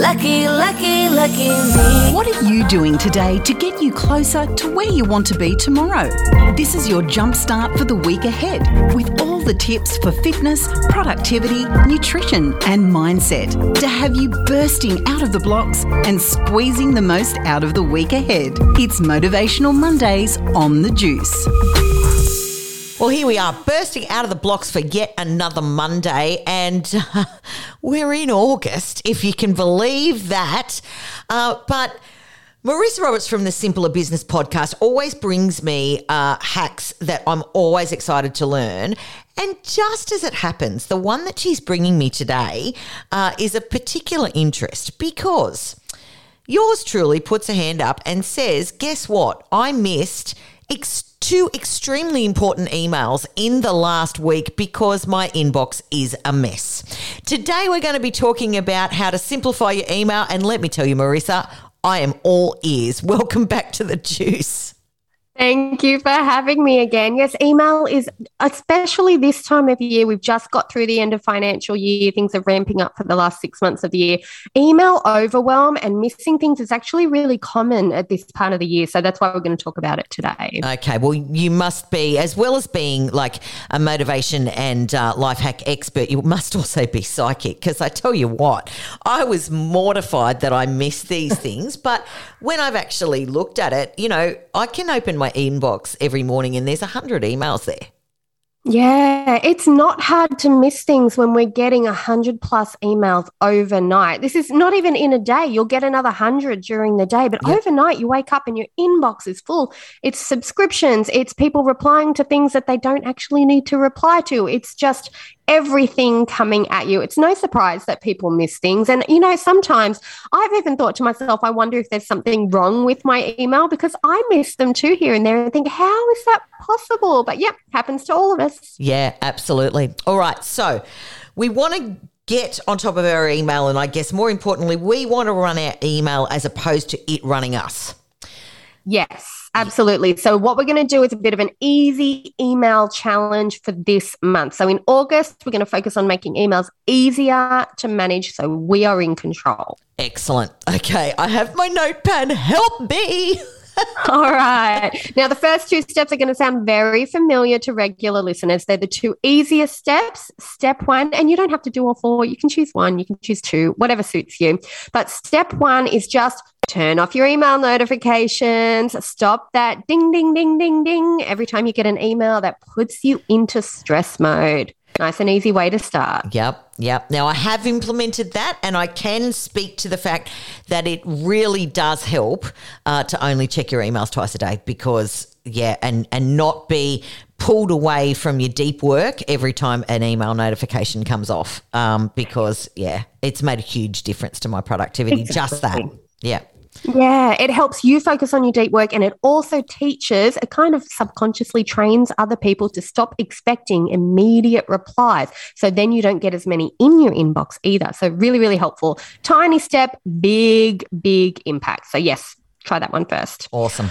Lucky, lucky, lucky me. What are you doing today to get you closer to where you want to be tomorrow? This is your jumpstart for the week ahead with all the tips for fitness, productivity, nutrition, and mindset to have you bursting out of the blocks and squeezing the most out of the week ahead. It's Motivational Mondays on the Juice. Well, here we are, bursting out of the blocks for yet another Monday, and uh, we're in August, if you can believe that. Uh, but Marissa Roberts from the Simpler Business podcast always brings me uh, hacks that I'm always excited to learn. And just as it happens, the one that she's bringing me today uh, is a particular interest because yours truly puts a hand up and says, Guess what? I missed. Two extremely important emails in the last week because my inbox is a mess. Today, we're going to be talking about how to simplify your email. And let me tell you, Marissa, I am all ears. Welcome back to the juice. Thank you for having me again. Yes, email is, especially this time of year, we've just got through the end of financial year. Things are ramping up for the last six months of the year. Email overwhelm and missing things is actually really common at this part of the year. So that's why we're going to talk about it today. Okay. Well, you must be, as well as being like a motivation and uh, life hack expert, you must also be psychic. Because I tell you what, I was mortified that I missed these things. But when I've actually looked at it, you know, I can open my inbox every morning and there's a hundred emails there. Yeah, it's not hard to miss things when we're getting a hundred plus emails overnight. This is not even in a day. You'll get another hundred during the day, but yep. overnight you wake up and your inbox is full. It's subscriptions, it's people replying to things that they don't actually need to reply to. It's just everything coming at you. It's no surprise that people miss things. And, you know, sometimes I've even thought to myself, I wonder if there's something wrong with my email because I miss them too here and there and think, how is that possible? But yeah, happens to all of us. Yeah, absolutely. All right. So we want to get on top of our email. And I guess more importantly, we want to run our email as opposed to it running us. Yes, absolutely. So, what we're going to do is a bit of an easy email challenge for this month. So, in August, we're going to focus on making emails easier to manage so we are in control. Excellent. Okay, I have my notepad. Help me. All right. Now, the first two steps are going to sound very familiar to regular listeners. They're the two easiest steps. Step one, and you don't have to do all four. You can choose one, you can choose two, whatever suits you. But step one is just turn off your email notifications, stop that ding, ding, ding, ding, ding every time you get an email that puts you into stress mode. Nice and easy way to start. Yep, yep. Now I have implemented that, and I can speak to the fact that it really does help uh, to only check your emails twice a day because, yeah, and and not be pulled away from your deep work every time an email notification comes off. Um, because yeah, it's made a huge difference to my productivity. Exactly. Just that. Yeah. Yeah, it helps you focus on your deep work and it also teaches, it kind of subconsciously trains other people to stop expecting immediate replies. So then you don't get as many in your inbox either. So, really, really helpful. Tiny step, big, big impact. So, yes, try that one first. Awesome.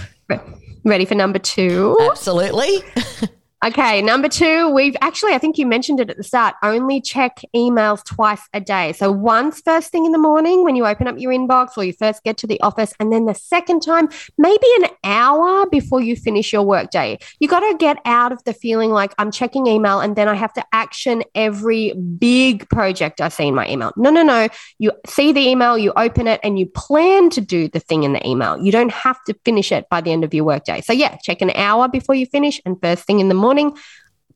Ready for number two? Absolutely. Okay, number two, we've actually, I think you mentioned it at the start, only check emails twice a day. So once first thing in the morning when you open up your inbox or you first get to the office, and then the second time, maybe an hour before you finish your workday. You got to get out of the feeling like I'm checking email and then I have to action every big project I see in my email. No, no, no. You see the email, you open it, and you plan to do the thing in the email. You don't have to finish it by the end of your workday. So, yeah, check an hour before you finish and first thing in the morning morning.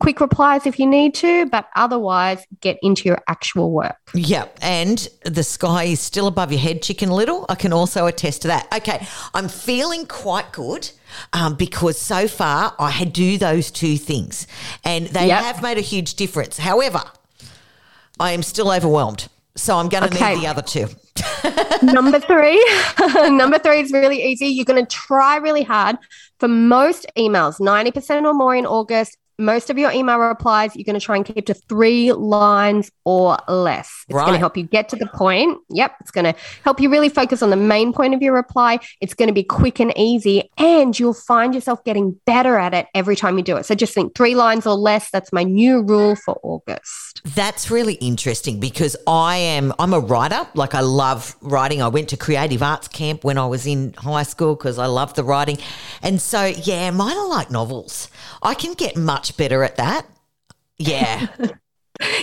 Quick replies if you need to, but otherwise get into your actual work. Yeah. And the sky is still above your head, Chicken Little. I can also attest to that. Okay. I'm feeling quite good. Um, because so far I had do those two things and they yep. have made a huge difference. However, I am still overwhelmed. So I'm going to okay. need the other two. Number three. Number three is really easy. You're going to try really hard for most emails, 90% or more in August. Most of your email replies, you're going to try and keep to three lines or less. It's right. going to help you get to the point. Yep. It's going to help you really focus on the main point of your reply. It's going to be quick and easy, and you'll find yourself getting better at it every time you do it. So just think three lines or less. That's my new rule for August. That's really interesting because I am I'm a writer. Like I love writing. I went to creative arts camp when I was in high school because I love the writing. And so yeah, mine are like novels. I can get much better at that. Yeah.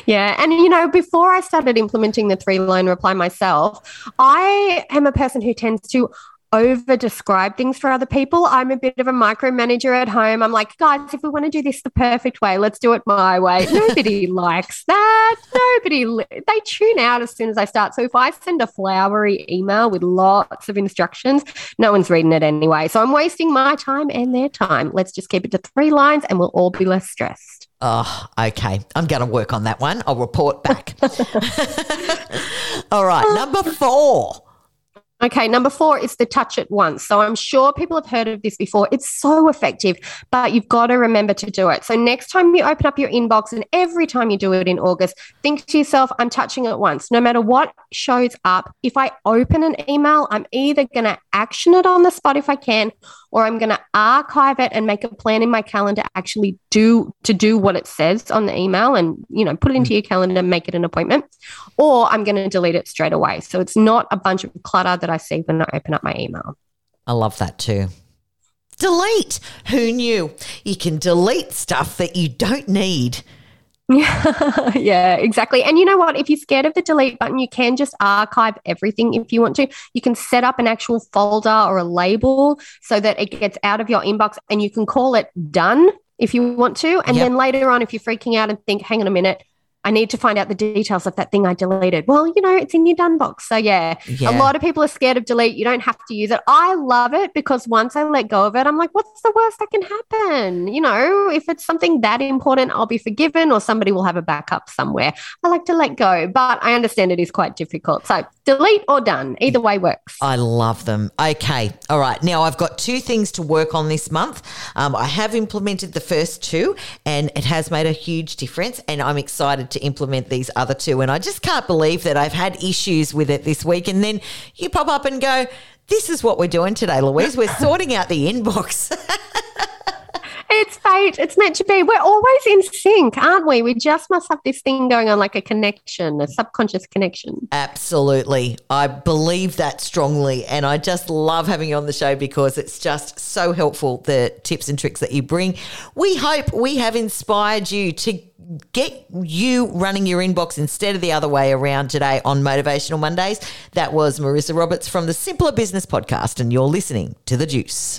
Yeah. And, you know, before I started implementing the three line reply myself, I am a person who tends to over describe things for other people. I'm a bit of a micromanager at home. I'm like, guys, if we want to do this the perfect way, let's do it my way. Nobody likes that. Nobody, li- they tune out as soon as I start. So if I send a flowery email with lots of instructions, no one's reading it anyway. So I'm wasting my time and their time. Let's just keep it to three lines and we'll all be less stressed. Oh, okay. I'm going to work on that one. I'll report back. All right. Number four. Okay, number four is the touch it once. So I'm sure people have heard of this before. It's so effective, but you've got to remember to do it. So next time you open up your inbox and every time you do it in August, think to yourself, I'm touching it once. No matter what shows up, if I open an email, I'm either going to action it on the spot if I can, or I'm going to archive it and make a plan in my calendar actually do to do what it says on the email and you know put it into mm. your calendar and make it an appointment or I'm going to delete it straight away so it's not a bunch of clutter that I see when I open up my email I love that too. Delete. Who knew? You can delete stuff that you don't need. Yeah, yeah, exactly. And you know what? If you're scared of the delete button, you can just archive everything if you want to. You can set up an actual folder or a label so that it gets out of your inbox and you can call it done if you want to. And Yep. then later on, if you're freaking out and think, hang on a minute, I need to find out the details of that thing I deleted. Well, you know, it's in your done box. So, yeah, Yeah. a lot of people are scared of delete. You don't have to use it. I love it because once I let go of it, I'm like, what's the worst that can happen? You know, if it's something that important, I'll be forgiven or somebody will have a backup somewhere. I like to let go, but I understand it is quite difficult. So, delete or done, either way works. I love them. Okay. All right. Now I've got two things to work on this month. Um, I have implemented the first two and it has made a huge difference. And I'm excited to implement these other two. And I just can't believe that I've had issues with it this week. And then you pop up and go, this is what we're doing today, Louise. We're sorting out the inbox. It's meant to be. We're always in sync, aren't we? We just must have this thing going on like a connection, a subconscious connection. Absolutely. I believe that strongly. And I just love having you on the show because it's just so helpful, the tips and tricks that you bring. We hope we have inspired you to get you running your inbox instead of the other way around today on Motivational Mondays. That was Marissa Roberts from the Simpler Business Podcast, and you're listening to The Juice.